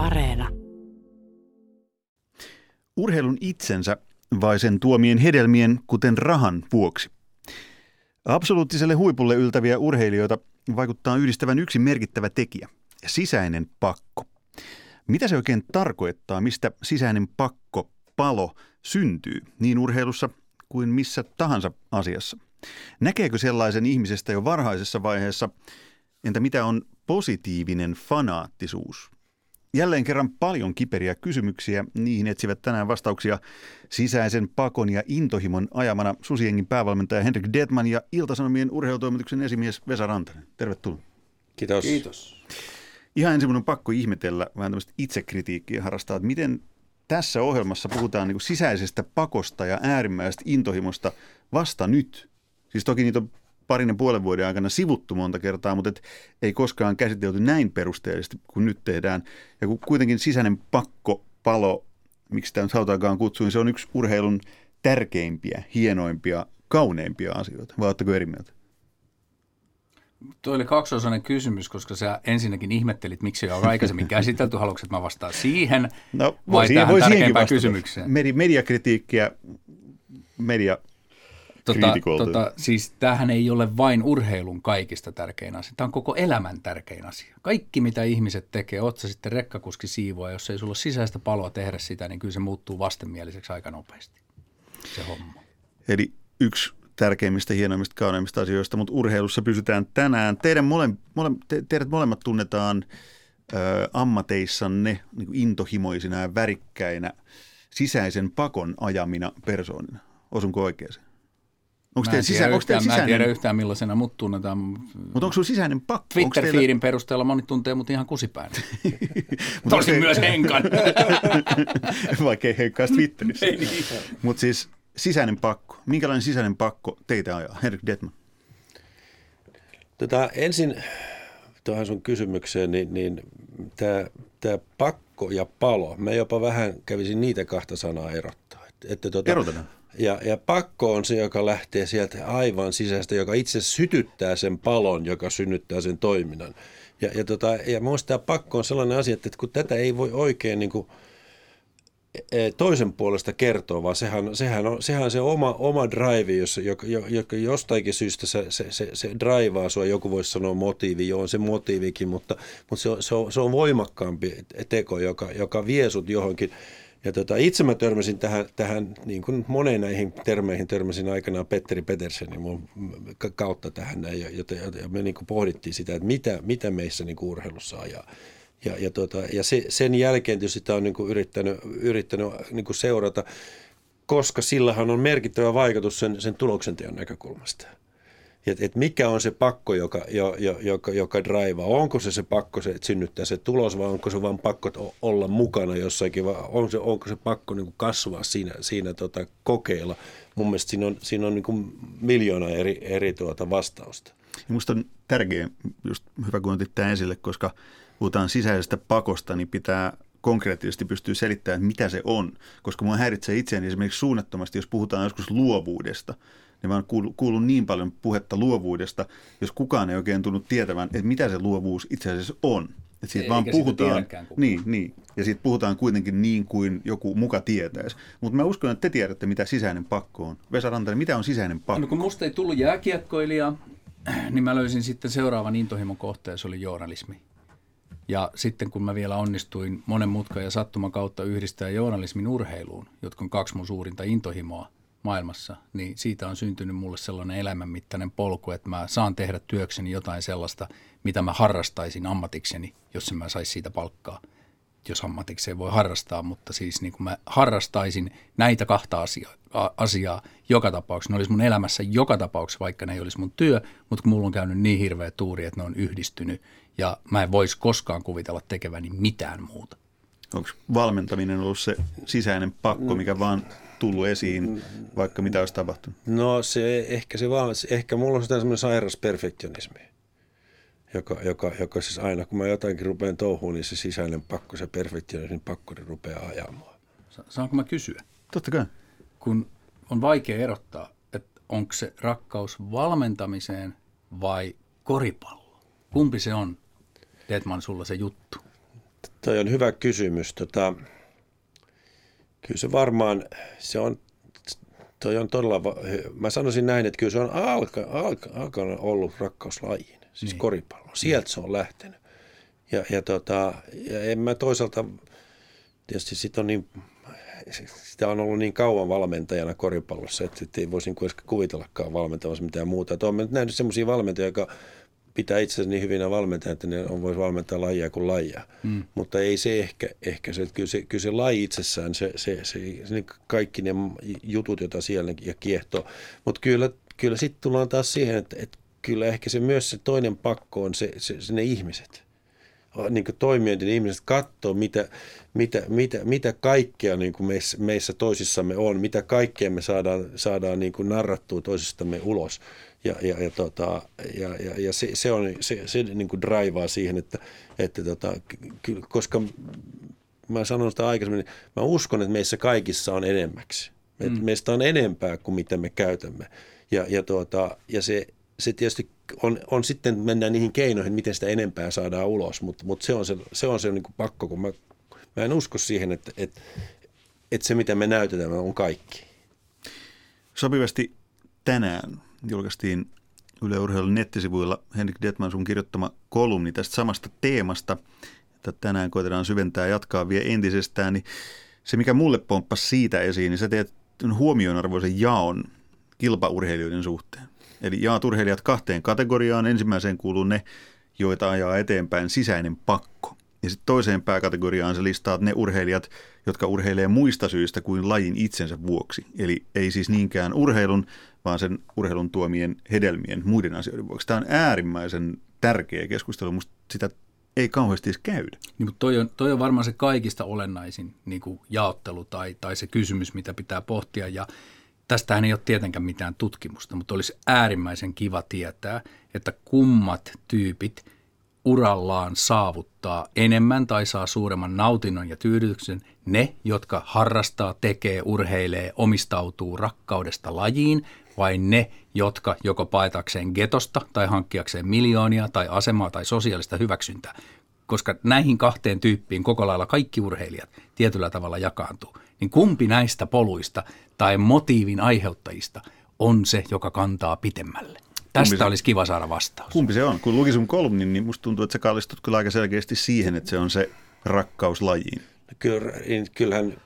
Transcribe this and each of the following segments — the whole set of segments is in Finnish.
Areena. Urheilun itsensä vai sen tuomien hedelmien, kuten rahan vuoksi? Absoluuttiselle huipulle yltäviä urheilijoita vaikuttaa yhdistävän yksi merkittävä tekijä, sisäinen pakko. Mitä se oikein tarkoittaa, mistä sisäinen pakko, palo, syntyy niin urheilussa kuin missä tahansa asiassa? Näkeekö sellaisen ihmisestä jo varhaisessa vaiheessa? Entä mitä on positiivinen fanaattisuus? Jälleen kerran paljon kiperiä kysymyksiä. Niihin etsivät tänään vastauksia sisäisen pakon ja intohimon ajamana Susiengin päävalmentaja Henrik Detman ja Iltasanomien urheilutoimituksen esimies Vesa Rantanen. Tervetuloa. Kiitos. Kiitos. Ihan ensin on pakko ihmetellä vähän tämmöistä itsekritiikkiä harrastaa, että miten tässä ohjelmassa puhutaan niin sisäisestä pakosta ja äärimmäisestä intohimosta vasta nyt. Siis toki niitä on parin ja puolen vuoden aikana sivuttu monta kertaa, mutta et ei koskaan käsitelty näin perusteellisesti kuin nyt tehdään. Ja kun kuitenkin sisäinen pakko, palo, miksi tämä nyt hautaakaan kutsua, niin se on yksi urheilun tärkeimpiä, hienoimpia, kauneimpia asioita. Vai oletteko eri mieltä? Tuo oli kaksiosainen kysymys, koska sä ensinnäkin ihmettelit, miksi ei ole aikaisemmin käsitelty. Haluatko, että mä vastaan siihen No, vai siihen- tähän voi tärkeimpään kysymykseen? Medi, mediakritiikkiä, media Tota, tota, siis tämähän ei ole vain urheilun kaikista tärkein asia. Tämä on koko elämän tärkein asia. Kaikki, mitä ihmiset tekee, oot sä sitten rekkakuski siivoa, jos ei sulla ole sisäistä paloa tehdä sitä, niin kyllä se muuttuu vastenmieliseksi aika nopeasti, se homma. Eli yksi tärkeimmistä, hienoimmista, kauneimmista asioista, mutta urheilussa pysytään tänään. Teidän mole, mole, te, teidät molemmat tunnetaan ö, ammateissanne niin intohimoisina ja värikkäinä sisäisen pakon ajamina persoonina. Osunko oikein? Onko Mä teillä, en, sisä, tiedä onko teillä yhtään, mä en tiedä sisäinen, yhtään millaisena mut tunnetaan. mutta onko sinulla sisäinen pakko? Onko teillä- Twitter-fiidin perusteella moni tuntee mut ihan kusipäin. Mutta Tosin onko myös Henkan. Vaikka ei heikkaa Twitterissä. Ei niin. Mutta siis sisäinen pakko. Minkälainen sisäinen pakko teitä ajaa? Henrik Detman. Tota, ensin tuohon sun kysymykseen, niin, niin tämä pakko ja palo, mä jopa vähän kävisin niitä kahta sanaa erottaa. Että, että tota, Erotetaan. Ja, ja pakko on se, joka lähtee sieltä aivan sisäistä, joka itse sytyttää sen palon, joka synnyttää sen toiminnan. Ja, ja, tota, ja minusta tämä pakko on sellainen asia, että kun tätä ei voi oikein niin kuin, eh, toisen puolesta kertoa, vaan sehän, sehän, on, sehän on se oma, oma drive, jos, joka, joka jostakin syystä se, se, se, se draivaa sua, joku voisi sanoa motiivi, joo on se motiivikin, mutta, mutta se, on, se, on, se on voimakkaampi teko, joka, joka vie sut johonkin. Ja tota, itse mä törmäsin tähän, tähän niin kuin moneen näihin termeihin törmäsin aikanaan Petteri Petersenin mun ka- kautta tähän näin, ja, jota- ja me niin kuin pohdittiin sitä, että mitä, mitä meissä niin kuin urheilussa ajaa. Ja, ja, tota, ja se, sen jälkeen tietysti sitä on niin kuin yrittänyt, yrittänyt niin kuin seurata, koska sillähän on merkittävä vaikutus sen, sen tuloksenteon näkökulmasta. Et, et mikä on se pakko, joka, jo, jo, joka, joka draivaa? Onko se se pakko, se, että synnyttää se tulos, vai onko se vain pakko että olla mukana jossakin, vai on se, onko se pakko niin kasvaa siinä, siinä tota, kokeilla? Mun mielestä siinä on, siinä on niin miljoona eri, eri tuota vastausta. Ja musta on tärkeä, just hyvä kun otit tämän esille, koska puhutaan sisäisestä pakosta, niin pitää konkreettisesti pystyä selittämään, että mitä se on. Koska mua häiritsee itseäni esimerkiksi suunnattomasti, jos puhutaan joskus luovuudesta. Niin mä oon kuullut, kuullut niin paljon puhetta luovuudesta, jos kukaan ei oikein tunnu tietävän, että mitä se luovuus itse asiassa on. Että siitä Eikä vaan puhutaan, niin, niin, ja siitä puhutaan kuitenkin niin kuin joku muka tietäisi. Mutta mä uskon, että te tiedätte, mitä sisäinen pakko on. Vesa Rantanen, mitä on sisäinen pakko? No kun musta ei tullut jääkiekkoilija, niin mä löysin sitten seuraavan intohimon kohteen, se oli journalismi. Ja sitten kun mä vielä onnistuin monen mutkan ja sattuman kautta yhdistää journalismin urheiluun, jotka on kaksi mun suurinta intohimoa maailmassa, niin siitä on syntynyt mulle sellainen elämänmittainen polku, että mä saan tehdä työkseni jotain sellaista, mitä mä harrastaisin ammatikseni, jos en mä saisi siitä palkkaa jos ammatikseen voi harrastaa, mutta siis niin kuin mä harrastaisin näitä kahta asiaa, a- asiaa joka tapauksessa. Ne olisi mun elämässä joka tapauksessa, vaikka ne ei olisi mun työ, mutta kun mulla on käynyt niin hirveä tuuri, että ne on yhdistynyt ja mä en voisi koskaan kuvitella tekeväni mitään muuta. Onko valmentaminen ollut se sisäinen pakko, mikä vaan tullut esiin, vaikka mitä olisi tapahtunut? No se ehkä se vaan, ehkä mulla on sitä semmoinen sairas perfektionismi, joka, joka, joka siis aina kun mä jotakin rupean touhuun, niin se sisäinen pakko, se perfektionismin pakko, niin rupeaa ajamaan. Sa- Saanko mä kysyä? Totta kai. Kun on vaikea erottaa, että onko se rakkaus valmentamiseen vai koripalloon. Kumpi se on, Detman, sulla se juttu? Toi on hyvä kysymys. Tota, kyllä se varmaan, se on, toi on todella, mä sanoisin näin, että kyllä se on alka, alka, alkanut ollut rakkauslajiin, siis niin. koripallo. Sieltä se on lähtenyt. Ja, ja, tota, ja en mä toisaalta, tietysti sit on niin, sitä on ollut niin kauan valmentajana koripallossa, että, että ei voisin kuvitellakaan valmentamassa mitään muuta. Että olen nähnyt sellaisia valmentajia, jotka pitää itse niin hyvinä valmentajia, että ne on, voisi valmentaa lajia kuin lajia. Mm. Mutta ei se ehkä, ehkä se, että kyllä se, kyllä se laji itsessään, se, se, se, se kaikki ne jutut, joita siellä ja kiehto. Mutta kyllä, kyllä sitten tullaan taas siihen, että, että kyllä ehkä se myös se toinen pakko on se, se, se ne ihmiset niin toimijoiden ihmiset katsoo, mitä, mitä, mitä, mitä kaikkea niin kuin meissä, meissä toisissamme on, mitä kaikkea me saadaan, saadaan niin kuin narrattua toisistamme ulos. Ja, ja, ja, tota, ja, ja, ja se, se, on, se, se niin kuin draivaa siihen, että, että tota, koska mä sanon sitä aikaisemmin, mä uskon, että meissä kaikissa on enemmäksi. Mm. Meistä on enempää kuin mitä me käytämme. Ja, ja, tuota, ja se, se tietysti on, on sitten, mennään niihin keinoihin, miten sitä enempää saadaan ulos, mutta, mutta se on se, se, on se niin kuin pakko, kun mä, mä en usko siihen, että, että, että se mitä me näytetään on kaikki. Sopivasti tänään julkaistiin Yle Urheilun nettisivuilla Henrik Detman sun kirjoittama kolumni tästä samasta teemasta, että tänään koitetaan syventää ja jatkaa vielä entisestään, niin se mikä mulle pomppasi siitä esiin, niin sä teet huomionarvoisen jaon kilpaurheilijoiden suhteen. Eli jaat urheilijat kahteen kategoriaan. Ensimmäiseen kuuluu ne, joita ajaa eteenpäin sisäinen pakko. Ja sitten toiseen pääkategoriaan se listaat ne urheilijat, jotka urheilee muista syistä kuin lajin itsensä vuoksi. Eli ei siis niinkään urheilun, vaan sen urheilun tuomien hedelmien muiden asioiden vuoksi. Tämä on äärimmäisen tärkeä keskustelu. Musta sitä ei kauheasti edes käydä. Niin, mutta toi, on, toi on varmaan se kaikista olennaisin niin kuin jaottelu tai, tai se kysymys, mitä pitää pohtia. Ja Tästähän ei ole tietenkään mitään tutkimusta, mutta olisi äärimmäisen kiva tietää, että kummat tyypit urallaan saavuttaa enemmän tai saa suuremman nautinnon ja tyydytyksen ne, jotka harrastaa, tekee, urheilee, omistautuu rakkaudesta lajiin, vai ne, jotka joko paetakseen getosta tai hankkiakseen miljoonia tai asemaa tai sosiaalista hyväksyntää. Koska näihin kahteen tyyppiin koko lailla kaikki urheilijat tietyllä tavalla jakaantuu. Niin kumpi näistä poluista tai motiivin aiheuttajista on se, joka kantaa pitemmälle? Tästä se, olisi kiva saada vastaus. Kumpi se on? Kun luki sun kolumnin, niin musta tuntuu, että sä kallistut kyllä aika selkeästi siihen, että se on se rakkaus lajiin. Kyllä, niin kyllähän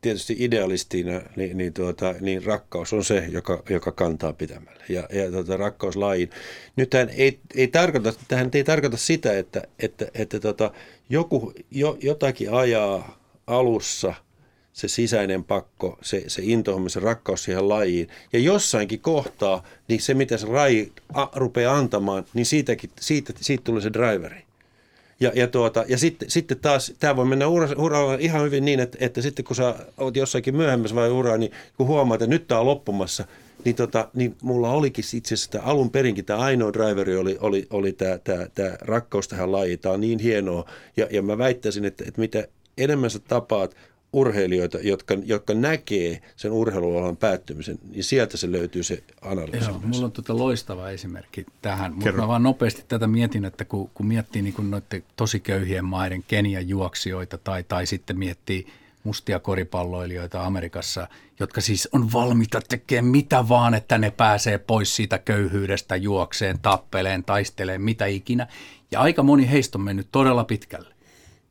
tietysti idealistina niin, niin, tuota, niin rakkaus on se, joka, joka kantaa pitämällä. Ja, ja tuota, rakkaus lajiin. Nyt ei, ei tarkoita, tähän ei tarkoita sitä, että, että, että tuota, joku jo, jotakin ajaa alussa – se sisäinen pakko, se, se intohomma, se rakkaus siihen lajiin. Ja jossainkin kohtaa, niin se mitä se laji a, rupeaa antamaan, niin siitäkin, siitä, siitä tulee se driveri. Ja, ja, tuota, ja sitten, sitten taas, tämä voi mennä ura, ihan hyvin niin, että, että sitten kun sä oot jossakin myöhemmässä vai uraa, niin kun huomaat, että nyt tämä on loppumassa, niin, tota, niin mulla olikin itse asiassa alun perinkin tämä ainoa driveri oli, oli, oli tämä rakkaus tähän lajiin. Tämä on niin hienoa. Ja, ja mä väittäisin, että, että mitä enemmän sä tapaat urheilijoita, jotka, jotka näkee sen urheilualan päättymisen, niin sieltä se löytyy se analyysi. Joo, mulla on tuota loistava esimerkki tähän, mutta mä vaan nopeasti tätä mietin, että kun, kun miettii niin kun noiden tosi köyhien maiden Kenian juoksijoita tai, tai sitten miettii mustia koripalloilijoita Amerikassa, jotka siis on valmiita tekemään mitä vaan, että ne pääsee pois siitä köyhyydestä juokseen, tappeleen, taisteleen, mitä ikinä. Ja aika moni heistä on mennyt todella pitkälle.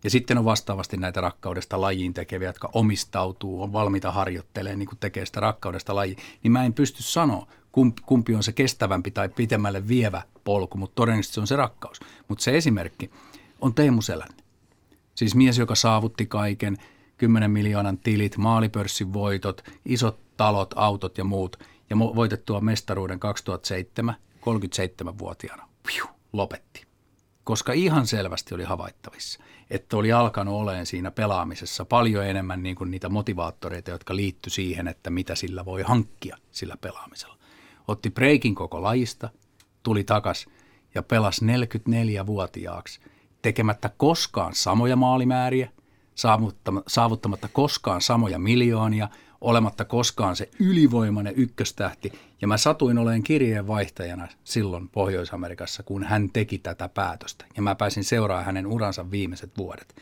Ja sitten on vastaavasti näitä rakkaudesta lajiin tekeviä, jotka omistautuu, on valmiita harjoittelemaan, niin kuin tekee sitä rakkaudesta lajiin. Niin mä en pysty sanoa, kumpi on se kestävämpi tai pitemmälle vievä polku, mutta todennäköisesti se on se rakkaus. Mutta se esimerkki on Teemu Selänne. Siis mies, joka saavutti kaiken, 10 miljoonan tilit, maalipörssin voitot, isot talot, autot ja muut. Ja voitettua mestaruuden 2007, 37-vuotiaana. Piu, lopetti. Koska ihan selvästi oli havaittavissa – että oli alkanut olemaan siinä pelaamisessa paljon enemmän niin kuin niitä motivaattoreita, jotka liitty siihen, että mitä sillä voi hankkia sillä pelaamisella. Otti breikin koko lajista, tuli takas ja pelasi 44-vuotiaaksi tekemättä koskaan samoja maalimääriä, saavuttamatta koskaan samoja miljoonia, olematta koskaan se ylivoimainen ykköstähti. Ja mä satuin olemaan kirjeenvaihtajana silloin Pohjois-Amerikassa, kun hän teki tätä päätöstä. Ja mä pääsin seuraamaan hänen uransa viimeiset vuodet.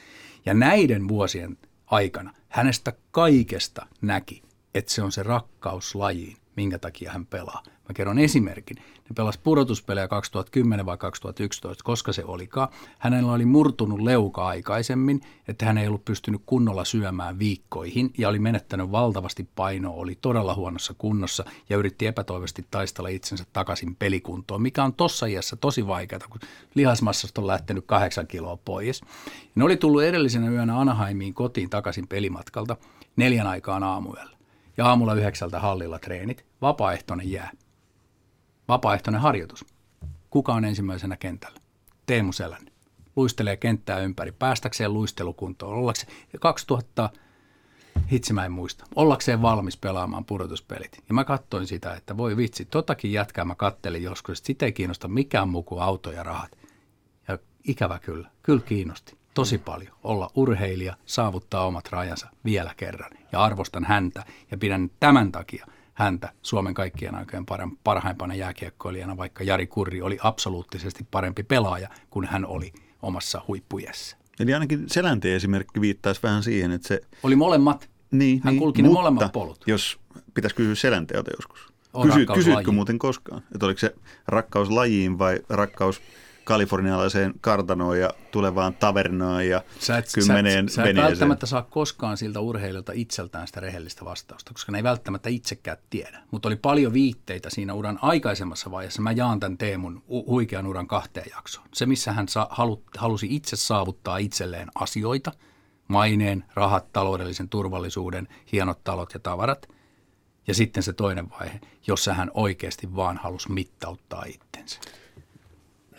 Ja näiden vuosien aikana hänestä kaikesta näki, että se on se rakkaus lajiin, minkä takia hän pelaa. Mä kerron esimerkin. Ne pelasi pudotuspelejä 2010 vai 2011, koska se olikaan. Hänellä oli murtunut leuka aikaisemmin, että hän ei ollut pystynyt kunnolla syömään viikkoihin ja oli menettänyt valtavasti painoa, oli todella huonossa kunnossa ja yritti epätoivoisesti taistella itsensä takaisin pelikuntoon, mikä on tossa iässä tosi vaikeaa, kun lihasmassasta on lähtenyt kahdeksan kiloa pois. Ne oli tullut edellisenä yönä Anaheimiin kotiin takaisin pelimatkalta neljän aikaan aamuyöllä ja aamulla yhdeksältä hallilla treenit, vapaaehtoinen jää. Vapaaehtoinen harjoitus. Kuka on ensimmäisenä kentällä? Teemu Selän. Luistelee kenttää ympäri, päästäkseen luistelukuntoon. Ollakseen, 2000, hitsi mä en muista, ollakseen valmis pelaamaan pudotuspelit. Ja mä katsoin sitä, että voi vitsi, totakin jätkää mä kattelin joskus, että sitä ei kiinnosta mikään muu kuin auto ja rahat. Ja ikävä kyllä, kyllä kiinnosti tosi paljon olla urheilija, saavuttaa omat rajansa vielä kerran. Ja arvostan häntä ja pidän tämän takia häntä Suomen kaikkien aikojen parhaimpana jääkiekkoilijana, vaikka Jari Kurri oli absoluuttisesti parempi pelaaja kuin hän oli omassa huippujessa. Eli ainakin Selänteen esimerkki viittaisi vähän siihen, että se... Oli molemmat. Niin, hän niin, kulki mutta ne molemmat polut. jos pitäisi kysyä Selänteeltä joskus. On Kysy, lajiin. muuten koskaan, että oliko se rakkaus lajiin vai rakkaus kalifornialaiseen kartanoon ja tulevaan tavernaan ja Sä et, kymmeneen sä, et, sä et välttämättä saa koskaan siltä urheilijalta itseltään sitä rehellistä vastausta, koska ne ei välttämättä itsekään tiedä. Mutta oli paljon viitteitä siinä uran aikaisemmassa vaiheessa. Mä jaan tämän Teemun hu- huikean uran kahteen jaksoon. Se, missä hän sa- halu- halusi itse saavuttaa itselleen asioita, maineen, rahat, taloudellisen turvallisuuden, hienot talot ja tavarat. Ja sitten se toinen vaihe, jossa hän oikeasti vaan halusi mittauttaa itsensä.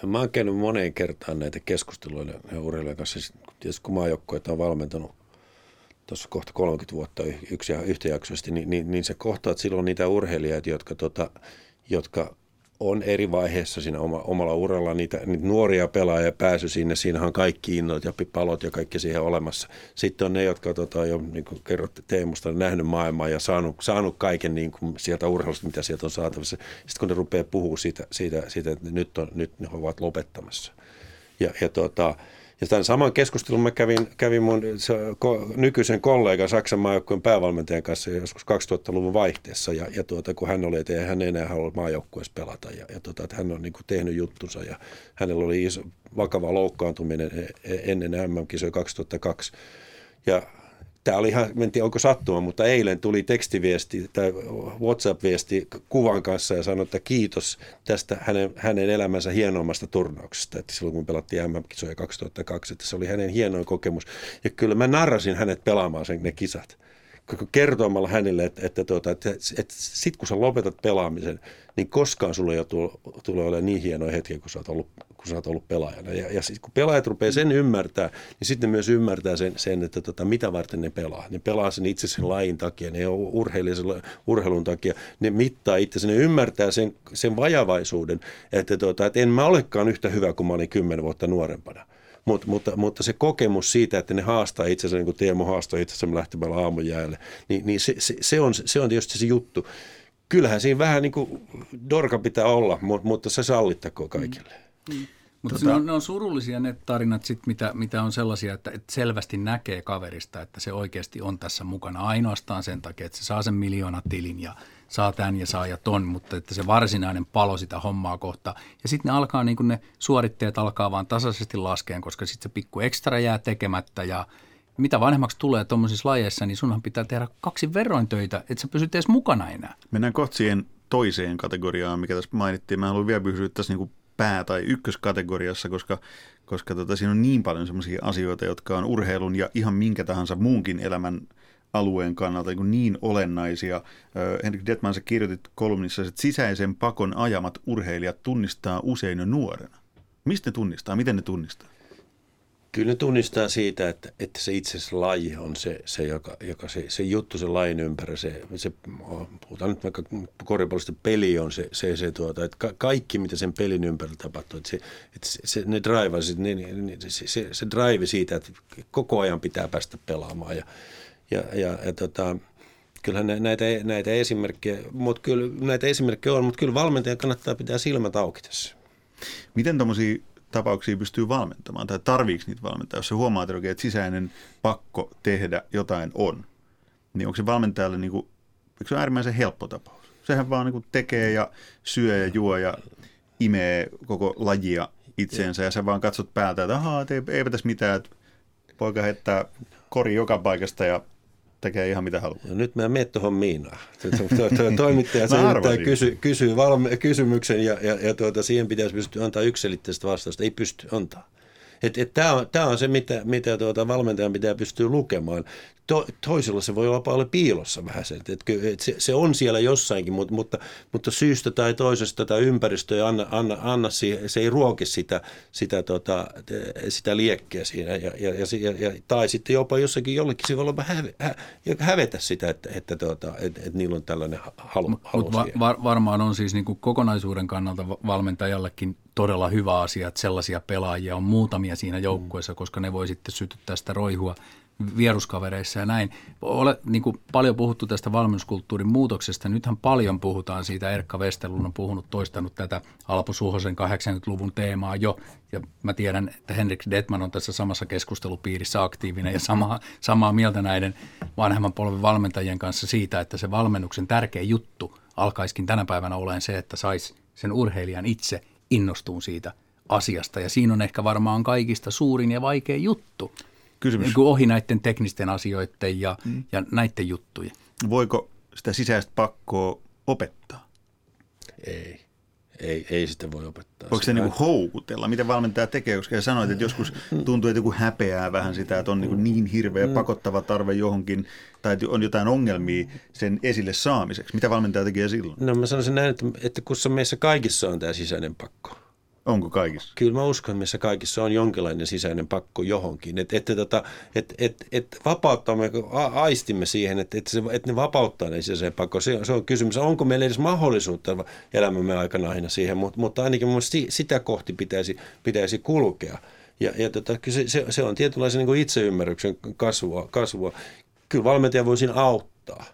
Mä oon käynyt moneen kertaan näitä keskusteluja ja urheilijan kanssa. Siis Tietysti kun maajoukkoita on valmentanut tuossa kohta 30 vuotta yksi ja yhtäjaksoisesti, niin, niin, niin se kohtaat silloin niitä urheilijoita, jotka, tota, jotka on eri vaiheessa siinä oma, omalla uralla, niitä, niitä nuoria pelaajia pääsy sinne, siinähän on kaikki innot ja palot ja kaikki siihen olemassa. Sitten on ne, jotka tota, jo, niin kuin kerrotte Teemusta, nähnyt maailmaa ja saanut, saanut kaiken niin kuin sieltä urheilusta, mitä sieltä on saatavissa. Sitten kun ne rupeaa puhua siitä, siitä, siitä että nyt, on, nyt ne ovat lopettamassa. Ja, ja, tota, ja tämän saman keskustelun mä kävin, kävin mun nykyisen kollegan Saksan maajoukkueen päävalmentajan kanssa joskus 2000-luvun vaihteessa. Ja, ja tuota, kun hän oli, että ei hän enää halua maajoukkueessa pelata. Ja, ja tuota, että hän on niin tehnyt juttunsa ja hänellä oli iso, vakava loukkaantuminen e- e- ennen MM-kisoja 2002. Ja Tämä oli ihan, en tiedä onko sattuma, mutta eilen tuli tekstiviesti tai WhatsApp-viesti kuvan kanssa ja sanoi, että kiitos tästä hänen, hänen elämänsä hienoimmasta turnauksesta. Että silloin kun pelattiin MM-kisoja 2002, että se oli hänen hienoin kokemus. Ja kyllä mä narrasin hänet pelaamaan sen ne kisat kertomalla hänelle, että, että, tuota, että, että sit kun sä lopetat pelaamisen, niin koskaan sulla ei ole tulo, tulee olemaan niin hienoja hetkiä, kun sä oot ollut, kun sä oot ollut pelaajana. Ja, ja sit, kun pelaajat rupeaa sen ymmärtää, niin sitten myös ymmärtää sen, sen että tota, mitä varten ne pelaa. Ne pelaa sen itse sen lajin takia, ne on urheilija sen urheilun takia, ne mittaa itse, ne ymmärtää sen, sen vajavaisuuden, että, tota, että en mä olekaan yhtä hyvä kuin mä olin kymmenen vuotta nuorempana. Mut, mutta, mutta se kokemus siitä, että ne haastaa itsensä, niin kuin Teemu haastoi itsensä lähtemällä aamujäälle, niin, niin se, se, se, on, se on tietysti se juttu. Kyllähän siinä vähän niin kuin dorka pitää olla, mutta se sallittakoon kaikille. Mm. Mutta tota... ne, on, ne on surullisia ne tarinat, sit, mitä, mitä on sellaisia, että, että selvästi näkee kaverista, että se oikeasti on tässä mukana ainoastaan sen takia, että se saa sen miljoona tilin ja saa tämän ja saa ja ton, mutta että se varsinainen palo sitä hommaa kohta. Ja sitten ne alkaa, niin ne suoritteet alkaa vaan tasaisesti laskeen, koska sitten se pikku ekstra jää tekemättä ja mitä vanhemmaksi tulee tuommoisissa lajeissa, niin sunhan pitää tehdä kaksi verroin töitä, että sä pysyt edes mukana enää. Mennään kohta siihen toiseen kategoriaan, mikä tässä mainittiin. Mä haluan vielä pysyä tässä niin pää- tai ykköskategoriassa, koska, koska tota, siinä on niin paljon sellaisia asioita, jotka on urheilun ja ihan minkä tahansa muunkin elämän alueen kannalta niin, niin olennaisia. Henrik Detman, sä kirjoitit kolumnissa, että sisäisen pakon ajamat urheilijat tunnistaa usein jo nuorena. Mistä ne tunnistaa? Miten ne tunnistaa? Kyllä ne tunnistaa siitä, että, että se itse asiassa laji on se, se joka, joka se, se juttu sen lajin ympäri. Se, se, puhutaan nyt vaikka koripallosta peli on se, se, se tuota, että ka, kaikki mitä sen pelin ympärillä tapahtuu, että, se, että se, se, ne drive, ne, ne, se, se, se drive siitä, että koko ajan pitää päästä pelaamaan ja, ja, ja, ja tota, kyllähän näitä, näitä esimerkkejä, mutta kyllä näitä esimerkkejä on, mutta kyllä valmentajan kannattaa pitää silmät auki tässä. Miten tuommoisia tapauksia pystyy valmentamaan tai tarviiko niitä valmentaa, jos se huomaa, että sisäinen pakko tehdä jotain on, niin onko se valmentajalle niin kuin, se äärimmäisen helppo tapaus? Sehän vaan niin kuin tekee ja syö ja juo ja imee koko lajia itseensä ja sä vaan katsot päältä, että ahaa, eipä tässä mitään, että poika heittää kori joka paikasta ja tekee ihan mitä haluaa. Ja nyt mä menen tuohon Miinaan. Toimittaja kysy, kysyy valme, kysymyksen ja, ja, ja tuota, siihen pitäisi pystyä antaa yksilitteistä vastausta. Ei pysty antaa. Tämä on, tää on se, mitä, mitä tuota valmentajan pitää pystyä lukemaan to, toisella se voi olla paljon piilossa vähän se, että, että se, se on siellä jossainkin, mutta, mutta, mutta syystä tai toisesta tai ympäristö ei anna, anna, anna siihen, se ei ruoki sitä, sitä, tota, sitä liekkiä siinä. Ja, ja, ja, ja, tai sitten jopa jossakin jollekin se voi olla häve, hä, hävetä sitä, että, että, tota, että, että niillä on tällainen halu. halu Mutta va, varmaan on siis niin kuin kokonaisuuden kannalta valmentajallekin todella hyvä asia, että sellaisia pelaajia on muutamia siinä joukkueessa, koska ne voi sitten sytyttää sitä roihua vieruskavereissa ja näin. Ole niin kuin paljon puhuttu tästä valmennuskulttuurin muutoksesta. Nythän paljon puhutaan siitä. Erkka Westerlund on puhunut, toistanut tätä Alpo Suhosen 80-luvun teemaa jo. Ja mä tiedän, että Henrik Detman on tässä samassa keskustelupiirissä aktiivinen ja samaa, samaa mieltä näiden vanhemman polven valmentajien kanssa siitä, että se valmennuksen tärkeä juttu alkaiskin tänä päivänä olemaan se, että saisi sen urheilijan itse innostuun siitä asiasta. Ja siinä on ehkä varmaan kaikista suurin ja vaikea juttu kysymys. Niin kuin ohi näiden teknisten asioiden ja, mm. ja näiden juttujen. Voiko sitä sisäistä pakkoa opettaa? Ei. Ei, ei sitä voi opettaa. Voiko se niin houkutella? Miten valmentaja tekee? Koska sanoit, että joskus tuntuu, että joku häpeää vähän sitä, että on niin, niin hirveä mm. pakottava tarve johonkin, tai että on jotain ongelmia sen esille saamiseksi. Mitä valmentaja tekee silloin? No mä sanoisin näin, että, että kun meissä kaikissa on tämä sisäinen pakko, Onko kaikissa? Kyllä mä uskon, missä kaikissa on jonkinlainen sisäinen pakko johonkin. Että et, tota, et, et, et vapauttamme, aistimme siihen, että et, et ne vapauttaa ne sisäisen pakko. Se, se on kysymys, onko meillä edes mahdollisuutta elämämme aikana aina siihen, mutta, mutta ainakin mun sitä kohti pitäisi, pitäisi kulkea. Ja, ja tota, se, se, se on tietynlaisen niin itseymmärryksen kasvua, kasvua. Kyllä valmentaja voi siinä auttaa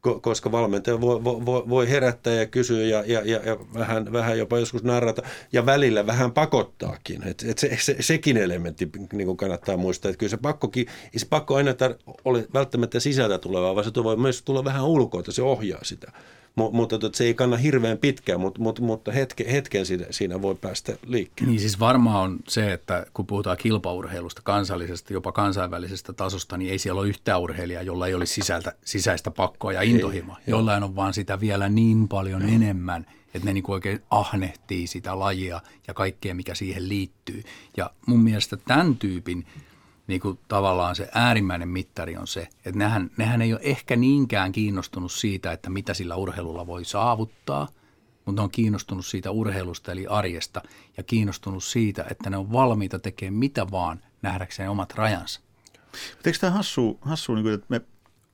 koska valmentaja voi, voi, voi herättää ja kysyä ja, ja, ja, ja vähän, vähän jopa joskus narrata ja välillä vähän pakottaakin. Et, et se, se, sekin elementti niin kuin kannattaa muistaa, että kyllä se pakkokin, se pakko aina tar- ole välttämättä sisältä tulevaa, vaan se voi myös tulla vähän ulkoa, että se ohjaa sitä mutta tota, se ei kanna hirveän pitkään, mutta, mutta, mutta hetken, hetken siinä, siinä voi päästä liikkeelle. Niin siis varmaan on se, että kun puhutaan kilpaurheilusta kansallisesta, jopa kansainvälisestä tasosta, niin ei siellä ole yhtään urheilijaa, jolla ei olisi sisältä, sisäistä pakkoa ja intohimoa. Jollain on vaan sitä vielä niin paljon no. enemmän, että ne niin oikein ahnehtii sitä lajia ja kaikkea, mikä siihen liittyy. Ja mun mielestä tämän tyypin niin kuin tavallaan se äärimmäinen mittari on se, että nehän, nehän ei ole ehkä niinkään kiinnostunut siitä, että mitä sillä urheilulla voi saavuttaa, mutta ne on kiinnostunut siitä urheilusta eli arjesta ja kiinnostunut siitä, että ne on valmiita tekemään mitä vaan nähdäkseen omat rajansa. Eikö tämä hassu, hassu niin kuin, että me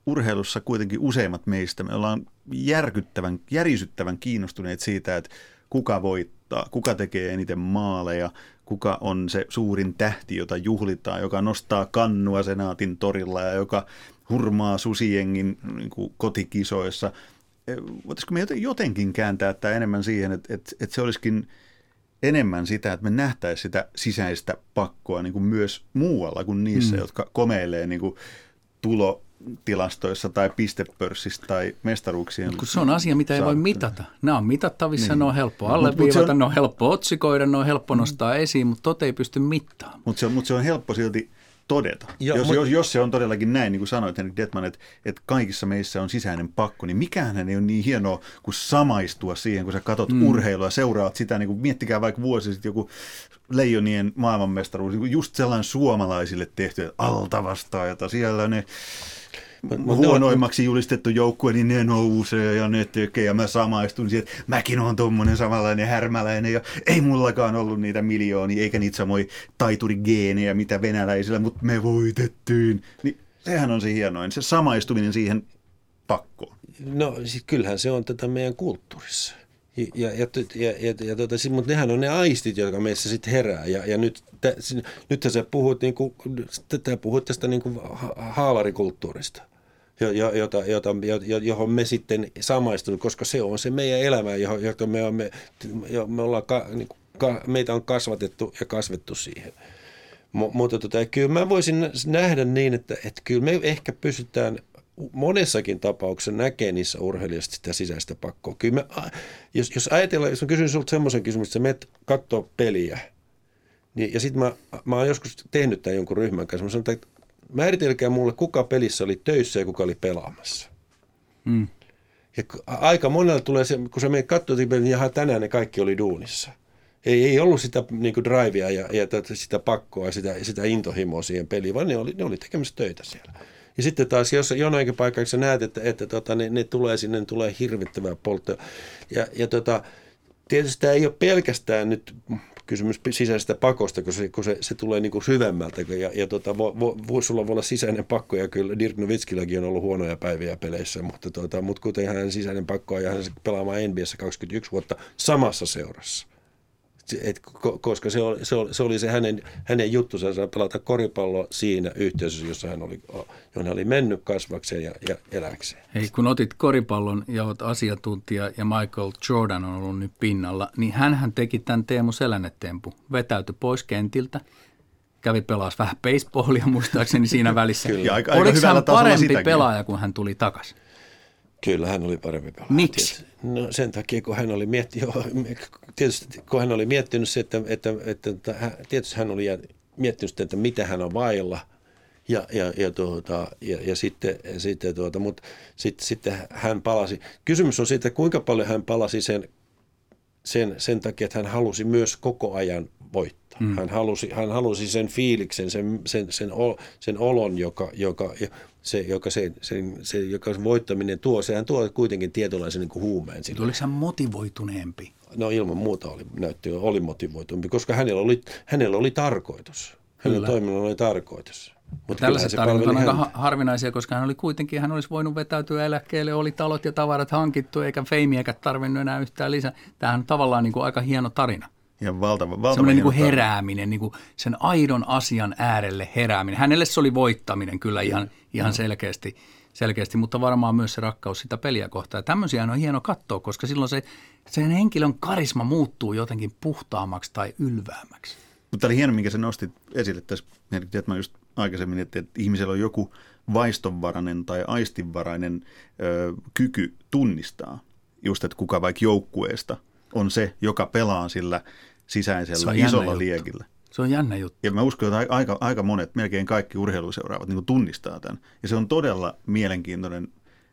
urheilussa kuitenkin useimmat meistä, me ollaan järkyttävän, järisyttävän kiinnostuneet siitä, että kuka voittaa, kuka tekee eniten maaleja, kuka on se suurin tähti, jota juhlitaan, joka nostaa kannua senaatin torilla ja joka hurmaa susiengin niin kuin kotikisoissa. E, voitaisiko me jotenkin kääntää tämä enemmän siihen, että, että, että se olisikin enemmän sitä, että me nähtäisiin sitä sisäistä pakkoa niin kuin myös muualla kuin niissä, mm. jotka komeilee niin kuin tulo tilastoissa tai pistepörssissä tai mestaruuksien. Mutta kun se on asia, mitä ei voi mitata. Nämä on mitattavissa, niin. ne on helppo alleviivata, on... ne on helppo otsikoida, ne on helppo mm. nostaa mm. esiin, mutta tote ei pysty mittaamaan. Mutta se, mut se on helppo silti todeta. Jo, jos, mut... jos, jos se on todellakin näin, niin kuin sanoit Henrik Detman, että, että kaikissa meissä on sisäinen pakko, niin mikään ei ole niin hienoa kuin samaistua siihen, kun sä katot mm. urheilua, seuraat sitä, niin kuin, miettikää vaikka vuosi sitten joku leijonien maailmanmestaruus, niin just sellainen suomalaisille tehty, että alta vastaajata, siellä ne huonoimmaksi julistettu joukkue, niin ne nousee ja ne tekee. Ja mä samaistun siihen, että mäkin on tuommoinen samanlainen härmäläinen. Ja ei mullakaan ollut niitä miljoonia, eikä niitä samoja taiturigeenejä, mitä venäläisillä, mutta me voitettiin. Niin sehän on se hienoin, se samaistuminen siihen pakkoon. No siis kyllähän se on tätä meidän kulttuurissa. Ja, ja, ja, ja, ja tota, mutta nehän on ne aistit, jotka meissä sitten herää. Ja, ja nyt, tä, nyt sä puhut, niin kuin, puhut tästä niin kuin haalarikulttuurista. jota, jota, johon me sitten samaistunut, koska se on se meidän elämä, johon, jota me, me, me ollaan, ka, niin ka, meitä on kasvatettu ja kasvettu siihen. M- mutta tota, kyllä mä voisin nähdä niin, että, että kyllä me ehkä pystytään monessakin tapauksessa näkee niissä urheilijoissa sitä sisäistä pakkoa. Kyllä me, jos, jos ajatellaan, jos mä kysyn sinulta semmoisen kysymyksen, että menet katsoa peliä, niin, ja sitten mä, mä oon joskus tehnyt tämän jonkun ryhmän kanssa, mä sanon, että määritelkää mulle, kuka pelissä oli töissä ja kuka oli pelaamassa. Mm. Ja aika monella tulee se, kun sä menet katsomaan, niin jaha, tänään ne kaikki oli duunissa. Ei, ei ollut sitä niin kuin drivea ja, ja sitä pakkoa ja sitä, sitä intohimoa siihen peliin, vaan ne oli, ne oli tekemässä töitä siellä. Ja sitten taas, jos jonain paikassa näet, että, että tota, ne, ne, tulee sinne, ne tulee hirvittävää polttoa. Ja, ja tota, tietysti tämä ei ole pelkästään nyt kysymys sisäisestä pakosta, kun se, kun se, se tulee niin kuin syvemmältä. Ja, ja tota, vo, vo, sulla voi olla sisäinen pakko, ja kyllä Dirk Nowitzkilläkin on ollut huonoja päiviä peleissä, mutta, tota, mutta kuten hän sisäinen pakko ja hän pelaamaan NBAssä 21 vuotta samassa seurassa et, koska se oli se, oli, se, oli se hänen, hänen juttunsa pelata koripalloa siinä yhteisössä, jossa hän oli, johon hän oli mennyt kasvakseen ja, ja eläkseen. Hei, kun otit koripallon ja olet asiantuntija ja Michael Jordan on ollut nyt pinnalla, niin hän teki tämän Teemu Selännetempu. Vetäytyi pois kentiltä, kävi pelaas vähän baseballia muistaakseni siinä välissä. Kyllä. Aika, aika Oliko hän parempi pelaaja, kun hän tuli takaisin? Kyllä, hän oli parempi pelaaja. Miksi? No sen takia, kun hän oli miettinyt, tietysti kun hän oli miettinyt se, että, että, että, että tietysti hän oli miettinyt sitä, että mitä hän on vailla. Ja, ja, ja, tuota, ja, ja sitten, sitten tuota, mutta sitten, sitten hän palasi. Kysymys on siitä, kuinka paljon hän palasi sen, sen, sen takia, että hän halusi myös koko ajan voittaa. Mm. Hän, halusi, hän halusi sen fiiliksen, sen, sen, sen, sen olon, joka, joka, se, joka se, sen, se, joka se voittaminen tuo, sehän tuo kuitenkin tietynlaisen niin kuin huumeen. Sille. Oliko hän motivoituneempi? No ilman muuta oli, näytti, oli motivoitumpi, koska hänellä oli, hänellä oli tarkoitus. Hänen toiminnalla oli tarkoitus. Mutta Tällaiset tarinat on aika harvinaisia, koska hän oli kuitenkin, hän olisi voinut vetäytyä eläkkeelle, oli talot ja tavarat hankittu, eikä feimiäkään tarvinnut enää yhtään lisää. Tämähän on tavallaan niin kuin aika hieno tarina. Ja valtava, valtava niin kuin herääminen, niin kuin sen aidon asian äärelle herääminen. Hänelle se oli voittaminen kyllä ihan, ihan selkeästi, selkeästi, mutta varmaan myös se rakkaus sitä peliä kohtaan. Ja tämmöisiä on hieno katsoa, koska silloin se, sen henkilön karisma muuttuu jotenkin puhtaammaksi tai ylväämmäksi. Mutta oli hieno, minkä sä nostit esille tässä. Että mä just aikaisemmin, että, että ihmisellä on joku vaistonvarainen tai aistinvarainen ö, kyky tunnistaa just, että kuka vaikka joukkueesta on se, joka pelaa sillä sisäisellä isolla juttu. liekillä. Se on jännä juttu. Ja mä uskon, että aika, aika monet, melkein kaikki urheiluseuraavat niin tunnistaa tämän. Ja se on todella mielenkiintoinen,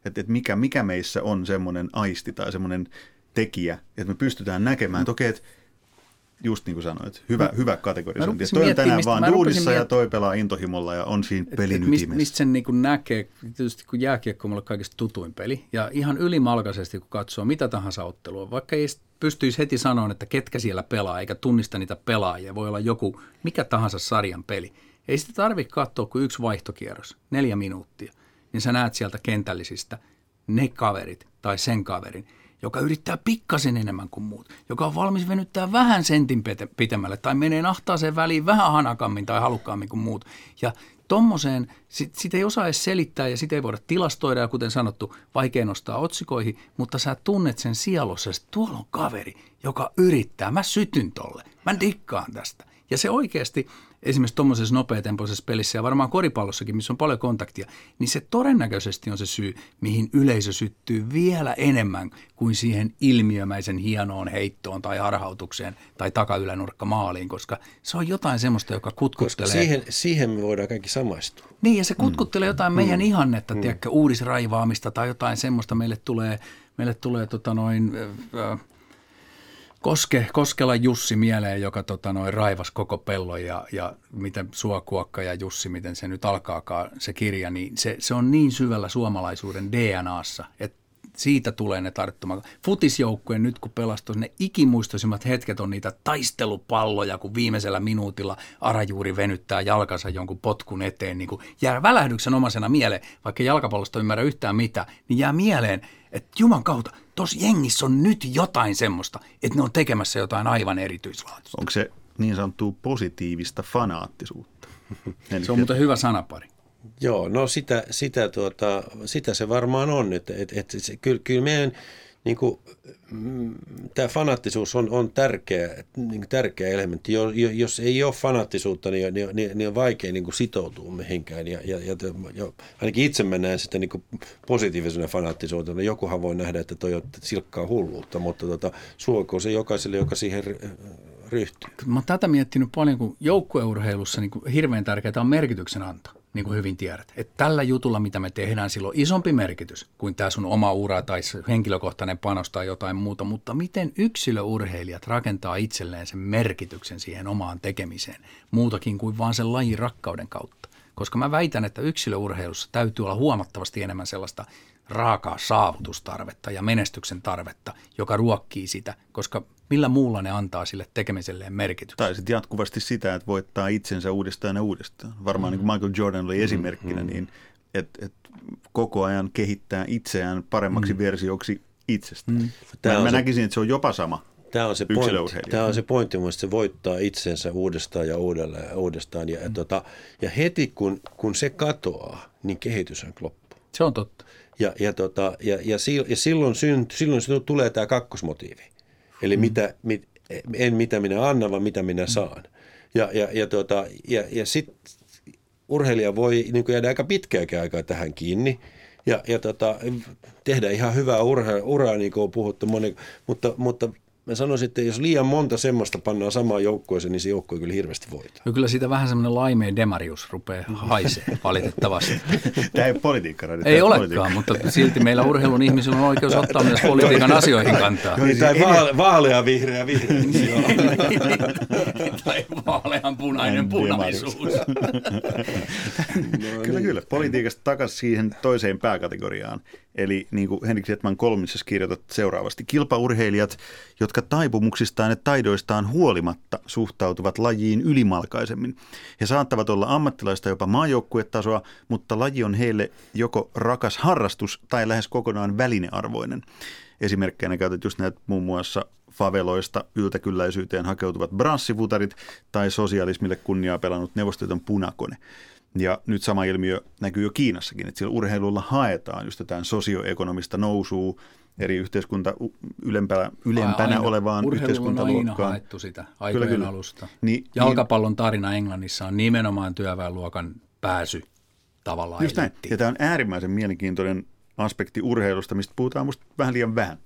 että, että mikä, mikä meissä on semmoinen aisti tai semmoinen tekijä, että me pystytään näkemään, että okei, että just niin kuin sanoit, hyvä, no, hyvä kategorisointi. Toi on tänään mistä, vaan duudissa ja toi pelaa intohimolla ja on siinä pelin et, ytimessä. Mistä sen niin kuin näkee, tietysti kun jääkiekko on mulle kaikista tutuin peli, ja ihan ylimalkaisesti kun katsoo mitä tahansa ottelua, vaikka ei pystyisi heti sanoa, että ketkä siellä pelaa, eikä tunnista niitä pelaajia, voi olla joku mikä tahansa sarjan peli. Ei sitä tarvitse katsoa kuin yksi vaihtokierros, neljä minuuttia, niin sä näet sieltä kentällisistä ne kaverit tai sen kaverin, joka yrittää pikkasen enemmän kuin muut, joka on valmis venyttää vähän sentin pitemmälle tai menee nahtaaseen väliin vähän hanakammin tai halukkaammin kuin muut. Ja tommoseen, sit, sit ei osaa edes selittää ja sitä ei voida tilastoida ja kuten sanottu, vaikea nostaa otsikoihin, mutta sä tunnet sen sielossa, että tuolla on kaveri, joka yrittää, mä sytyn tolle, mä dikkaan tästä. Ja se oikeasti, esimerkiksi tuommoisessa nopeatempoisessa pelissä ja varmaan koripallossakin, missä on paljon kontaktia, niin se todennäköisesti on se syy, mihin yleisö syttyy vielä enemmän kuin siihen ilmiömäisen hienoon heittoon tai harhautukseen tai takaylänurkka maaliin, koska se on jotain semmoista, joka kutkuttelee. Koska siihen, siihen me voidaan kaikki samaistua. Niin, ja se kutkuttelee jotain mm. meidän mm. ihannetta, mm. tiedätkö, uudisraivaamista tai jotain semmoista meille tulee, meille tulee tota noin... Äh, Koske, Koskela Jussi mieleen, joka tota, noin, raivas koko pellon ja, ja miten Suokuokka ja Jussi, miten se nyt alkaakaan se kirja, niin se, se on niin syvällä suomalaisuuden DNAssa, että siitä tulee ne tarttumat. Futisjoukkueen nyt kun pelastui, ne ikimuistoisimmat hetket on niitä taistelupalloja, kun viimeisellä minuutilla Arajuuri venyttää jalkansa jonkun potkun eteen, niin kuin jää välähdyksen omasena mieleen, vaikka jalkapallosta ymmärrä yhtään mitä, niin jää mieleen, että juman kautta, tuossa jengissä on nyt jotain semmoista, että ne on tekemässä jotain aivan erityislaatuista. Onko se niin sanottua positiivista fanaattisuutta? se on muuten hyvä sanapari. Joo, no sitä, sitä, tuota, sitä se varmaan on. Että, et, et, se, kyllä, kyllä meidän niin kuin, mm, tämä fanaattisuus on, on tärkeä, niin tärkeä elementti. Jos, jos ei ole fanaattisuutta, niin, niin, niin, niin on vaikea niin kuin sitoutua mihinkään. Ja, ja, ja, ja ainakin itse mä näen sitä niin kuin positiivisena fanaattisuutena. Jokuhan voi nähdä, että toi on silkkaa hulluutta, mutta tota, suokoon se jokaiselle, joka siihen ryhtyy. Mä oon tätä miettinyt paljon, kun joukkueurheilussa niin kuin hirveän tärkeää on merkityksen anto niin kuin hyvin tiedät. Että tällä jutulla, mitä me tehdään, sillä on isompi merkitys kuin tämä sun oma ura tai henkilökohtainen panos tai jotain muuta. Mutta miten yksilöurheilijat rakentaa itselleen sen merkityksen siihen omaan tekemiseen, muutakin kuin vaan sen lajin rakkauden kautta? Koska mä väitän, että yksilöurheilussa täytyy olla huomattavasti enemmän sellaista raakaa saavutustarvetta ja menestyksen tarvetta, joka ruokkii sitä, koska millä muulla ne antaa sille tekemiselleen merkityksen. Tai sitten jatkuvasti sitä, että voittaa itsensä uudestaan ja uudestaan. Varmaan mm. niin kuin Michael Jordan oli esimerkkinä, mm. niin että et koko ajan kehittää itseään paremmaksi mm. versioksi itsestä. Mm. Mä, mä se... näkisin, että se on jopa sama Tämä on se pointti, tämä on se pointti että se voittaa itsensä uudestaan ja uudelleen ja uudestaan. Ja, mm. tota, ja heti kun, kun se katoaa, niin kehitys on loppu. Se on totta. Ja, ja, tota, ja, ja, ja silloin, synt, silloin tulee tämä kakkosmotiivi. Eli mm. mitä, mit, en mitä minä annan, vaan mitä minä saan. Ja, ja, ja, tota, ja, ja sitten urheilija voi niin jäädä aika pitkääkin aikaa tähän kiinni ja, ja tota, tehdä ihan hyvää urhe, uraa, niin kuin on puhuttu moni, mutta, mutta mä sanoisin, että jos liian monta semmoista pannaan samaan joukkueeseen, niin se joukkue kyllä hirveästi voittaa. No kyllä siitä vähän semmoinen laimeen demarius rupeaa haisee valitettavasti. Tämä ei ole politiikka. Ei olekaan, politiikka. mutta silti meillä urheilun ihmisillä on oikeus ottaa myös politiikan asioihin kantaa. Niin, tai vaale, vaalea vihreä vihreä. tai vaalean punainen punaisuus. kyllä, kyllä. Politiikasta takaisin siihen toiseen pääkategoriaan. Eli niin kuin Henrik Setman kolmissa kirjoitat seuraavasti. Kilpaurheilijat, jotka taipumuksistaan ja taidoistaan huolimatta suhtautuvat lajiin ylimalkaisemmin. He saattavat olla ammattilaista jopa maajoukkuetasoa, mutta laji on heille joko rakas harrastus tai lähes kokonaan välinearvoinen. Esimerkkeinä käytät just näitä muun muassa faveloista yltäkylläisyyteen hakeutuvat branssivutarit tai sosialismille kunniaa pelannut Neuvostoliiton punakone. Ja nyt sama ilmiö näkyy jo Kiinassakin, että sillä urheilulla haetaan just jotain sosioekonomista nousua eri yhteiskunta ylempänä, ylempänä aina, olevaan yhteiskuntaluokkaan. on aina haettu sitä aikojen kyllä, kyllä. alusta. Niin, Jalkapallon tarina Englannissa on nimenomaan työväenluokan pääsy tavallaan Just näin. Ja tämä on äärimmäisen mielenkiintoinen aspekti urheilusta, mistä puhutaan musta vähän liian vähän.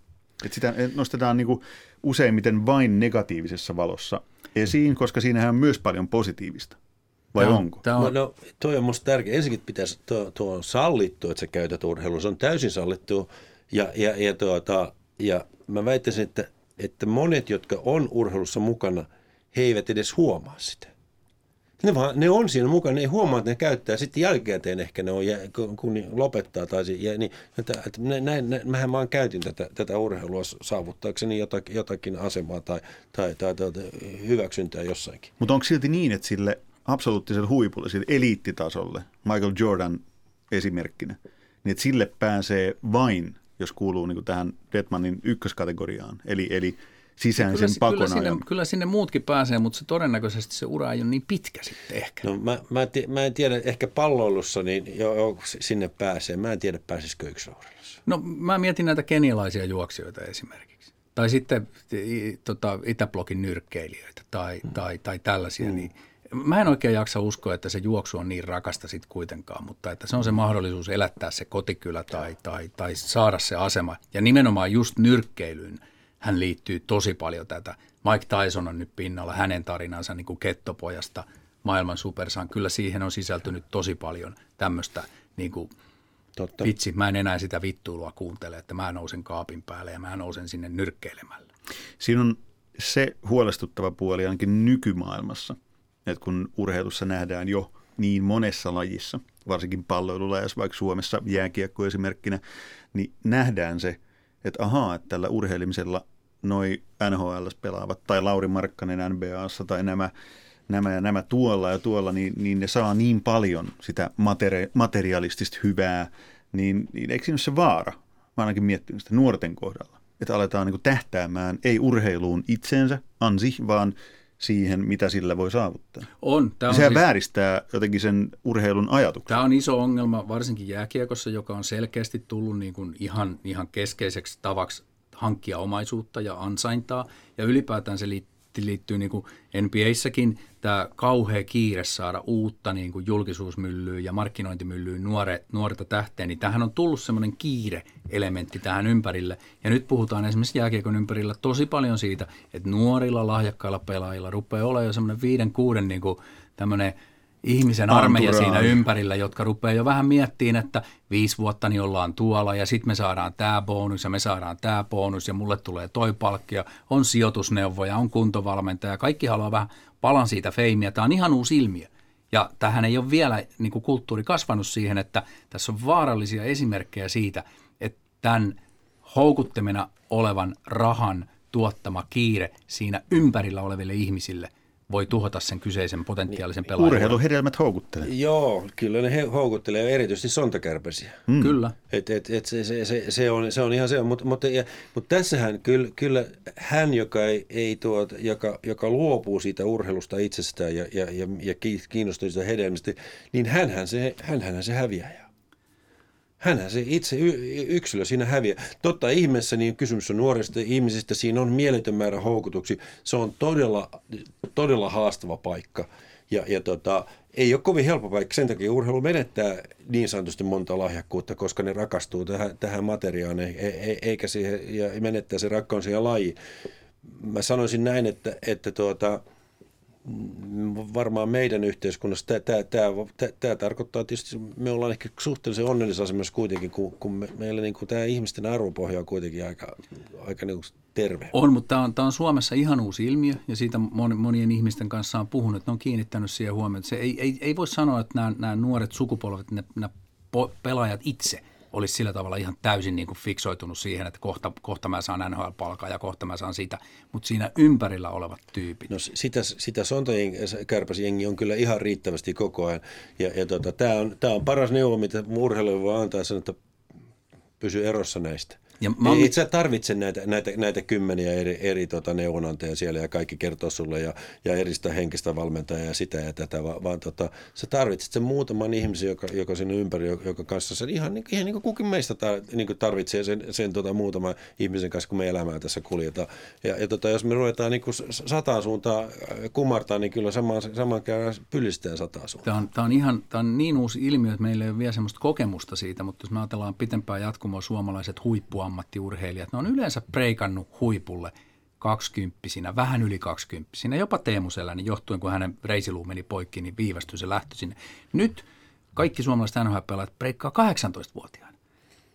Että sitä nostetaan niinku useimmiten vain negatiivisessa valossa esiin, koska siinähän on myös paljon positiivista. Vai tämä on, onko? Tämä on... No, no, toi on minusta tärkeä. Ensinnäkin pitäisi, tuo, tuo on sallittu, että sä käytät urheilua. Se on täysin sallittu. Ja, ja, ja, tuota, ja mä väittäisin, että, että monet, jotka on urheilussa mukana, he eivät edes huomaa sitä. Ne, vaan, ne on siinä mukana, ne ei huomaa, että ne käyttää. Sitten jälkikäteen ehkä ne on, kun ne lopettaa. Tai, ja, niin, että, että näin, näin, mähän vaan käytin tätä, tätä urheilua saavuttaakseni jotakin, jotakin asemaa tai, tai, tai, tai, tai hyväksyntää jossainkin. Mutta onko silti niin, että sille absoluuttiselle huipulle, sille eliittitasolle, Michael Jordan esimerkkinä, niin että sille pääsee vain, jos kuuluu niin kuin tähän Detmanin ykköskategoriaan, eli, eli sisäisen kyllä, pakon kyllä sinne, kyllä sinne muutkin pääsee, mutta se todennäköisesti se ura ei ole niin pitkä sitten ehkä. No mä, mä, t- mä en tiedä, ehkä palloilussa niin jo, jo, sinne pääsee. Mä en tiedä, pääsisikö yksilöurheilussa. No mä mietin näitä kenialaisia juoksijoita esimerkiksi. Tai sitten tota, Itäblokin nyrkkeilijöitä tai, mm. tai, tai tällaisia, mm. niin – Mä en oikein jaksa uskoa, että se juoksu on niin rakasta sitten kuitenkaan, mutta että se on se mahdollisuus elättää se kotikylä tai, tai, tai saada se asema. Ja nimenomaan just nyrkkeilyyn hän liittyy tosi paljon tätä. Mike Tyson on nyt pinnalla, hänen tarinansa niin kuin kettopojasta maailman supersaan. Kyllä siihen on sisältynyt tosi paljon tämmöistä niin kuin, Totta. vitsi, mä en enää sitä vittuilua kuuntele, että mä nousen kaapin päälle ja mä nousen sinne nyrkkeilemällä. Siinä on se huolestuttava puoli ainakin nykymaailmassa – että kun urheilussa nähdään jo niin monessa lajissa, varsinkin palloilulla, jos vaikka Suomessa jääkiekko esimerkkinä, niin nähdään se, että ahaa, että tällä urheilemisella noi NHL pelaavat tai Lauri Markkanen NBAssa tai nämä, nämä ja nämä tuolla ja tuolla, niin, niin ne saa niin paljon sitä materi- materialistista hyvää, niin, niin eikö siinä ole se vaara? Mä ainakin miettinyt sitä nuorten kohdalla, että aletaan niin tähtäämään ei urheiluun itseensä, ansi, vaan siihen, mitä sillä voi saavuttaa. On. Tämä on Sehän siis, vääristää jotenkin sen urheilun ajatuksen. Tämä on iso ongelma, varsinkin jääkiekossa, joka on selkeästi tullut niin kuin ihan, ihan keskeiseksi tavaksi hankkia omaisuutta ja ansaintaa. Ja ylipäätään se liittyy liittyy niin kuin NBAissäkin tämä kauhea kiire saada uutta niin kuin julkisuusmyllyä ja markkinointimyllyä nuore, nuorta tähteä, niin tähän on tullut semmoinen kiire-elementti tähän ympärille. Ja nyt puhutaan esimerkiksi jääkiekon ympärillä tosi paljon siitä, että nuorilla lahjakkailla pelaajilla rupeaa olemaan jo semmoinen viiden, kuuden niin kuin tämmöinen – ihmisen armeija siinä ympärillä, jotka rupeaa jo vähän miettimään, että viisi vuotta niin ollaan tuolla ja sitten me saadaan tämä bonus ja me saadaan tämä bonus ja mulle tulee toi palkkia, on sijoitusneuvoja, on kuntovalmentaja, kaikki haluaa vähän palan siitä feimiä. Tämä on ihan uusi ilmiö. Ja tähän ei ole vielä niin kuin kulttuuri kasvanut siihen, että tässä on vaarallisia esimerkkejä siitä, että tämän houkuttimena olevan rahan tuottama kiire siinä ympärillä oleville ihmisille voi tuhota sen kyseisen potentiaalisen niin, pelaajan. Urheiluhedelmät houkuttelee. Joo, kyllä ne houkuttelee erityisesti sontakärpäsiä. Mm. Kyllä. Et, et, et se, se, se, se, on, se on ihan se, mutta mut, mut tässähän kyllä, kyllä hän, joka, ei, ei tuot, joka, joka luopuu siitä urheilusta itsestään ja, ja, ja, ja kiinnostuu siitä hedelmistä, niin hänhän se, hänhän se häviää. Hänhän se itse yksilö siinä häviää. Totta ihmeessä niin kysymys on nuorista ihmisistä, siinä on mieletön määrä houkutuksi. Se on todella, todella haastava paikka. Ja, ja tota, ei ole kovin helppo paikka. Sen takia urheilu menettää niin sanotusti monta lahjakkuutta, koska ne rakastuu tähän, tähän materiaan, e, e, eikä siihen, ja menettää se rakkaus siihen lajiin. Mä sanoisin näin, että, että tuota, varmaan meidän yhteiskunnassa tämä, tarkoittaa tietysti, me ollaan ehkä suhteellisen onnellisessa asemassa kuitenkin, kun, kun me, meillä niin tämä ihmisten arvopohja on kuitenkin aika, aika niin terve. On, mutta tämä on, tämä on Suomessa ihan uusi ilmiö ja siitä monien ihmisten kanssa on puhunut, ne on kiinnittänyt siihen huomioon. Se ei, ei, ei voi sanoa, että nämä, nämä nuoret sukupolvet, nämä pelaajat itse – olisi sillä tavalla ihan täysin niin kuin fiksoitunut siihen, että kohta, kohta mä saan NHL-palkaa ja kohta mä saan sitä, mutta siinä ympärillä olevat tyypit. No sitä, sitä kärpäsjengi on kyllä ihan riittävästi koko ajan ja, ja tota, tämä on, on paras neuvo, mitä urheilu voi antaa, sen, että pysy erossa näistä. Ja mä oon... Ei sä tarvitse näitä, näitä, näitä kymmeniä eri, eri tota, neuvonantajia siellä ja kaikki kertoo sulle ja, ja eristä henkistä valmentajaa ja sitä ja tätä, vaan, vaan tota, sä tarvitset sen muutaman ihmisen, joka, joka sinne ympäri, joka kanssa sen ihan, niin, ihan niin kuin kukin meistä tar, niin kuin tarvitsee sen, sen tota, muutaman ihmisen kanssa, kun me elämää tässä kuljetaan. Ja, ja tota, jos me ruvetaan niin sataan suuntaan äh, kumartaa, niin kyllä saman, saman käydään pyllistään sataan suuntaan. Tämä on, tämä, on ihan, tämä on niin uusi ilmiö, että meillä ei ole vielä sellaista kokemusta siitä, mutta jos me ajatellaan pitempää jatkumoa suomalaiset huippua ammattiurheilijat, ne on yleensä preikannut huipulle kaksikymppisinä, vähän yli kaksikymppisinä, jopa Teemu Seläni, johtuen kun hänen reisiluu meni poikki, niin viivästyi se lähtö sinne. Nyt kaikki suomalaiset NHL-pelaajat preikkaa 18-vuotiaana.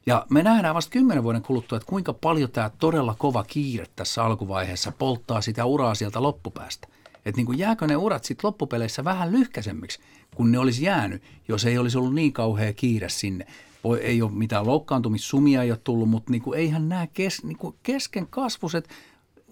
Ja me nähdään vasta kymmenen vuoden kuluttua, että kuinka paljon tämä todella kova kiire tässä alkuvaiheessa polttaa sitä uraa sieltä loppupäästä. Että niin kuin jääkö ne urat sitten loppupeleissä vähän lyhkäisemmiksi, kun ne olisi jäänyt, jos ei olisi ollut niin kauhea kiire sinne voi, ei ole mitään loukkaantumissumia ei ole tullut, mutta niin kuin, eihän nämä kes, niin kuin kesken kasvuset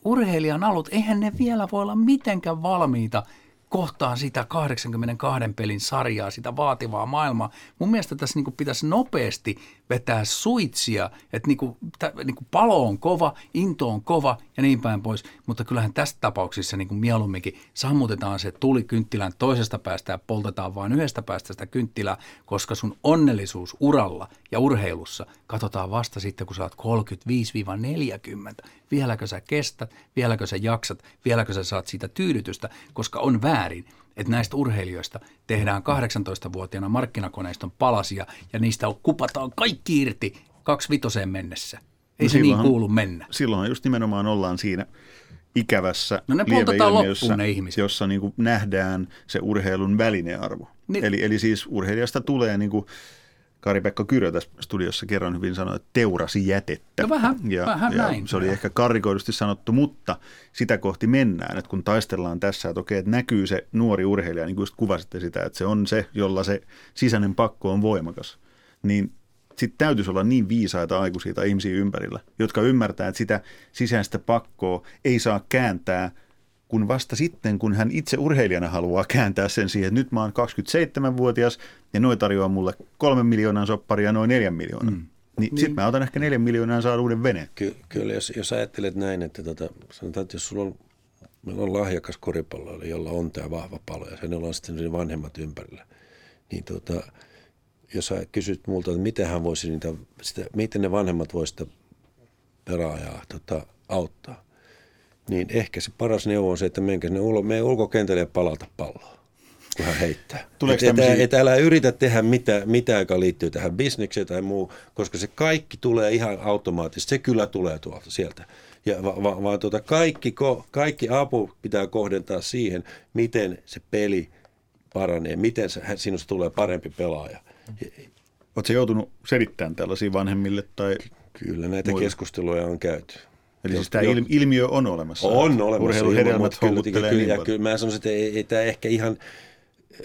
urheilijan alut, eihän ne vielä voi olla mitenkään valmiita kohtaan sitä 82 pelin sarjaa, sitä vaativaa maailmaa. Mun mielestä tässä niin pitäisi nopeasti vetää suitsia, että niin kuin, tä, niin kuin palo on kova, into on kova ja niin päin pois, mutta kyllähän tässä tapauksessa niin kuin mieluumminkin sammutetaan se tuli kynttilän toisesta päästä ja poltetaan vain yhdestä päästä sitä kynttilää, koska sun onnellisuus uralla ja urheilussa katsotaan vasta sitten, kun sä oot 35-40. Vieläkö sä kestät, vieläkö sä jaksat, vieläkö sä saat siitä tyydytystä, koska on väärin, että näistä urheilijoista tehdään 18-vuotiaana markkinakoneiston palasia ja niistä kupataan kaikki irti kaksi vitoseen mennessä. Ei no se niin kuulu mennä. Silloin just nimenomaan ollaan siinä ikävässä no ne lieveilmiössä, ne jossa niin kuin nähdään se urheilun välinearvo. Niin. Eli, eli siis urheilijasta tulee niin kuin Kari-Pekka Kyrö tässä studiossa kerran hyvin sanoi, että teurasi jätettä. No vähän, ja, vähän ja näin. Se oli ehkä karikoidusti sanottu, mutta sitä kohti mennään, että kun taistellaan tässä, että okei, että näkyy se nuori urheilija, niin kuin just kuvasitte sitä, että se on se, jolla se sisäinen pakko on voimakas, niin sitten täytyisi olla niin viisaita aikuisia tai ihmisiä ympärillä, jotka ymmärtää, että sitä sisäistä pakkoa ei saa kääntää – kun vasta sitten, kun hän itse urheilijana haluaa kääntää sen siihen, että nyt mä oon 27-vuotias ja noin tarjoaa mulle kolmen miljoonan sopparia ja noin neljän miljoonan. Mm. Niin, niin. sitten mä otan ehkä neljän miljoonaa ja saan uuden veneen. Ky- kyllä, jos, jos ajattelet näin, että tota, sanotaan, että jos sulla on meillä on lahjakas koripallo, jolla on tämä vahva palo ja hänellä on sitten vanhemmat ympärillä. Niin tuota, jos sä kysyt multa, että miten hän voisi niitä, sitä, miten ne vanhemmat voisivat sitä pelaajaa tota, auttaa, niin ehkä se paras neuvo on se, että menkö ne ulo, meidän ulkokentälle ja palata palloa, kun hän heittää. Tuleeko et, tämmöisiä... et, älä yritä tehdä mitä, mitä, joka liittyy tähän bisnekseen tai muu, koska se kaikki tulee ihan automaattisesti. Se kyllä tulee tuolta sieltä. Ja, va, va, vaan tuota, kaikki, kaikki apu pitää kohdentaa siihen, miten se peli paranee, miten se, sinusta tulee parempi pelaaja. Oletko joutunut selittämään tällaisia vanhemmille? Tai Kyllä näitä muille? keskusteluja on käyty. Eli siis tämä ilmiö on olemassa? On olemassa. Urheiluhedelmät kyllä, kyllä, kyllä, niin kyllä mä sanoisin, että ei, ei tämä ehkä ihan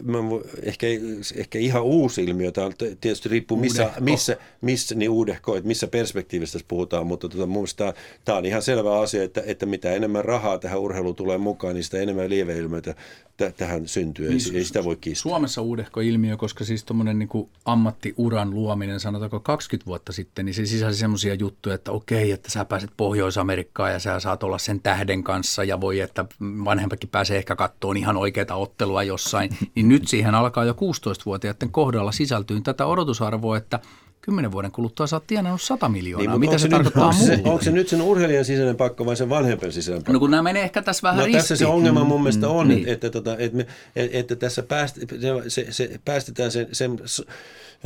mä, ehkä, ehkä ihan uusi ilmiö. Tämä tietysti riippuu missä, missä, missä, niin uudehko, että missä perspektiivistä puhutaan, mutta tota, mun mielestä tämä, on ihan selvä asia, että, että mitä enemmän rahaa tähän urheiluun tulee mukaan, niin sitä enemmän lieveilmiöitä t- tähän syntyy. Niin, ei, ei sitä voi kiistää. Suomessa uudehko ilmiö, koska siis tuommoinen niin ammattiuran luominen, sanotaanko 20 vuotta sitten, niin se sisälsi semmoisia juttuja, että okei, että sä pääset Pohjois-Amerikkaan ja sä saat olla sen tähden kanssa ja voi, että vanhempakin pääsee ehkä kattoon ihan oikeaa ottelua jossain, niin nyt siihen alkaa jo 16-vuotiaiden kohdalla sisältyy tätä odotusarvoa, että kymmenen vuoden kuluttua sä oot tienannut 100 miljoonaa. Niin, Mitä se, se tarkoittaa onko se, onko se nyt sen urheilijan sisäinen pakko vai sen vanhempen sisäinen pakko? No kun nämä menee ehkä tässä vähän no, ristiin. tässä se ongelma mun mielestä on, mm, niin. että, että, että, että, että tässä pääst, se, se, päästetään sen, sen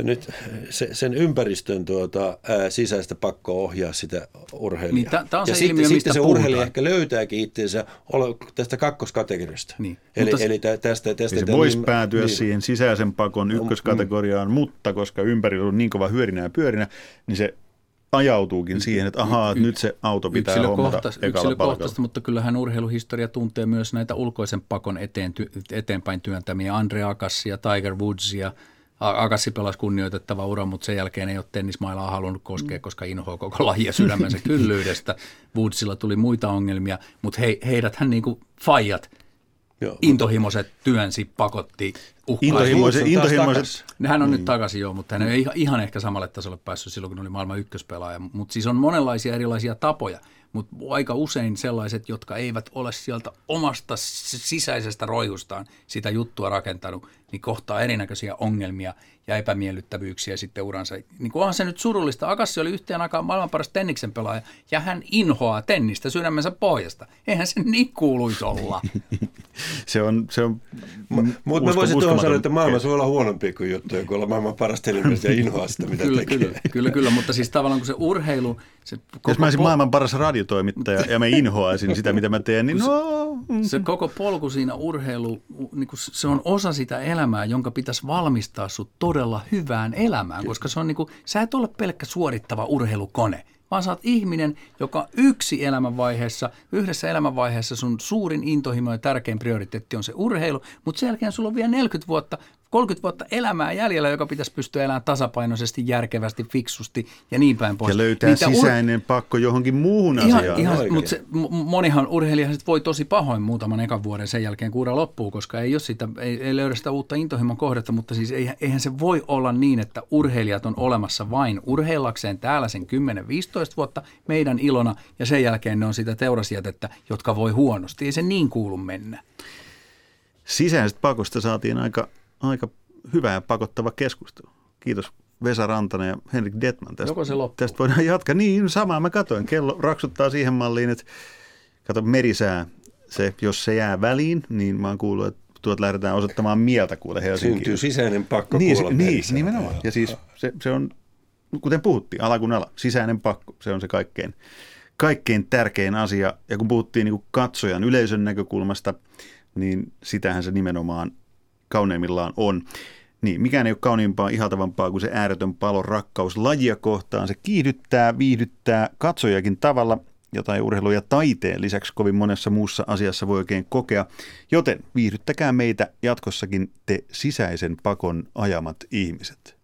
nyt se, sen ympäristön tuota, ää, sisäistä pakko ohjaa sitä urheilijaa. Niin, tämä on se ja ilmiö, sitten, mistä sitten se urheilija ehkä löytääkin itseensä tästä kakkoskategoriasta. Niin. Eli, eli tästä, tästä, se voisi niin, päätyä niin, siihen sisäisen pakon no, ykköskategoriaan, mm. mutta koska ympärillä on niin kova hyörinä ja pyörinä, niin se ajautuukin siihen, että ahaa, että nyt se auto pitää hommata Yksilökohtaisesti, mutta kyllähän urheiluhistoria tuntee myös näitä ulkoisen pakon eteen, eteenpäin työntämiä Andre Agassia, Tiger Woodsia – Agassi pelasi kunnioitettava ura, mutta sen jälkeen ei ole tennismailaa halunnut koskea, mm. koska inhoa koko lajia sydämensä kyllyydestä. Woodsilla tuli muita ongelmia, mutta he, heidäthän niin kuin faijat, Joo, intohimoiset mutta... työnsi, pakotti, Intohimoiset, intohimoiset. Hän on mm. nyt takaisin jo, mutta hän ei ihan ehkä samalle tasolle päässyt silloin, kun oli maailman ykköspelaaja. Mutta siis on monenlaisia erilaisia tapoja mutta aika usein sellaiset, jotka eivät ole sieltä omasta sisäisestä roihustaan sitä juttua rakentanut, niin kohtaa erinäköisiä ongelmia ja epämiellyttävyyksiä sitten uransa. Niin onhan se nyt surullista. Agassi oli yhteen aikaan maailman paras tenniksen pelaaja ja hän inhoaa tennistä sydämensä pohjasta. Eihän se niin kuuluisi olla. se on, se on Mutta mä voisin tuohon sanoa, että maailmassa voi olla huonompi kuin juttuja, kun olla maailman paras tennismies ja inhoaa sitä, mitä kyllä, tekee. Kyllä, kyllä, kyllä, mutta siis tavallaan kun se urheilu... Se koko Jos mä olisin po- maailman paras radiotoimittaja ja mä inhoaisin sitä, mitä mä teen, niin no... Se koko polku siinä urheilu, niin se on osa sitä elämää, jonka pitäisi valmistaa sut todella hyvään elämään, koska se on niin kuin, sä et ole pelkkä suorittava urheilukone, vaan sä oot ihminen, joka yksi elämänvaiheessa, yhdessä elämänvaiheessa sun suurin intohimo ja tärkein prioriteetti on se urheilu, mutta sen jälkeen sulla on vielä 40 vuotta 30 vuotta elämää jäljellä, joka pitäisi pystyä elämään tasapainoisesti, järkevästi, fiksusti ja niin päin pois. Ja löytää Niitä sisäinen ur... pakko johonkin muuhun ihan, asiaan. Ihan, mutta se, monihan urheilijahan voi tosi pahoin muutaman ekan vuoden sen jälkeen, kun ura loppuu, koska ei, ole sitä, ei, ei löydä sitä uutta intohimon kohdetta, mutta siis eihän se voi olla niin, että urheilijat on olemassa vain urheillakseen täällä sen 10-15 vuotta meidän ilona ja sen jälkeen ne on sitä teurasjätettä, jotka voi huonosti. Ei se niin kuulu mennä. Sisäisestä pakosta saatiin aika aika hyvä ja pakottava keskustelu. Kiitos Vesa Rantanen ja Henrik Detman. Tästä, Joko se loppuu? Tästä voidaan jatkaa. Niin, samaa mä katoin. Kello raksuttaa siihen malliin, että kato merisää. Se, jos se jää väliin, niin mä oon kuullut, että tuot lähdetään osoittamaan mieltä kuule Helsinkiin. Syntyy sisäinen pakko niin, kuulla Niin, merisää. nimenomaan. Ja siis se, se on, kuten puhuttiin, ala kun ala, sisäinen pakko. Se on se kaikkein, kaikkein tärkein asia. Ja kun puhuttiin niin kuin katsojan yleisön näkökulmasta, niin sitähän se nimenomaan kauneimmillaan on. Niin, mikään ei ole kauniimpaa, ihaltavampaa kuin se ääretön palon rakkaus lajia kohtaan. Se kiihdyttää, viihdyttää katsojakin tavalla, jota ei urheilu ja taiteen lisäksi kovin monessa muussa asiassa voi oikein kokea. Joten viihdyttäkää meitä jatkossakin te sisäisen pakon ajamat ihmiset.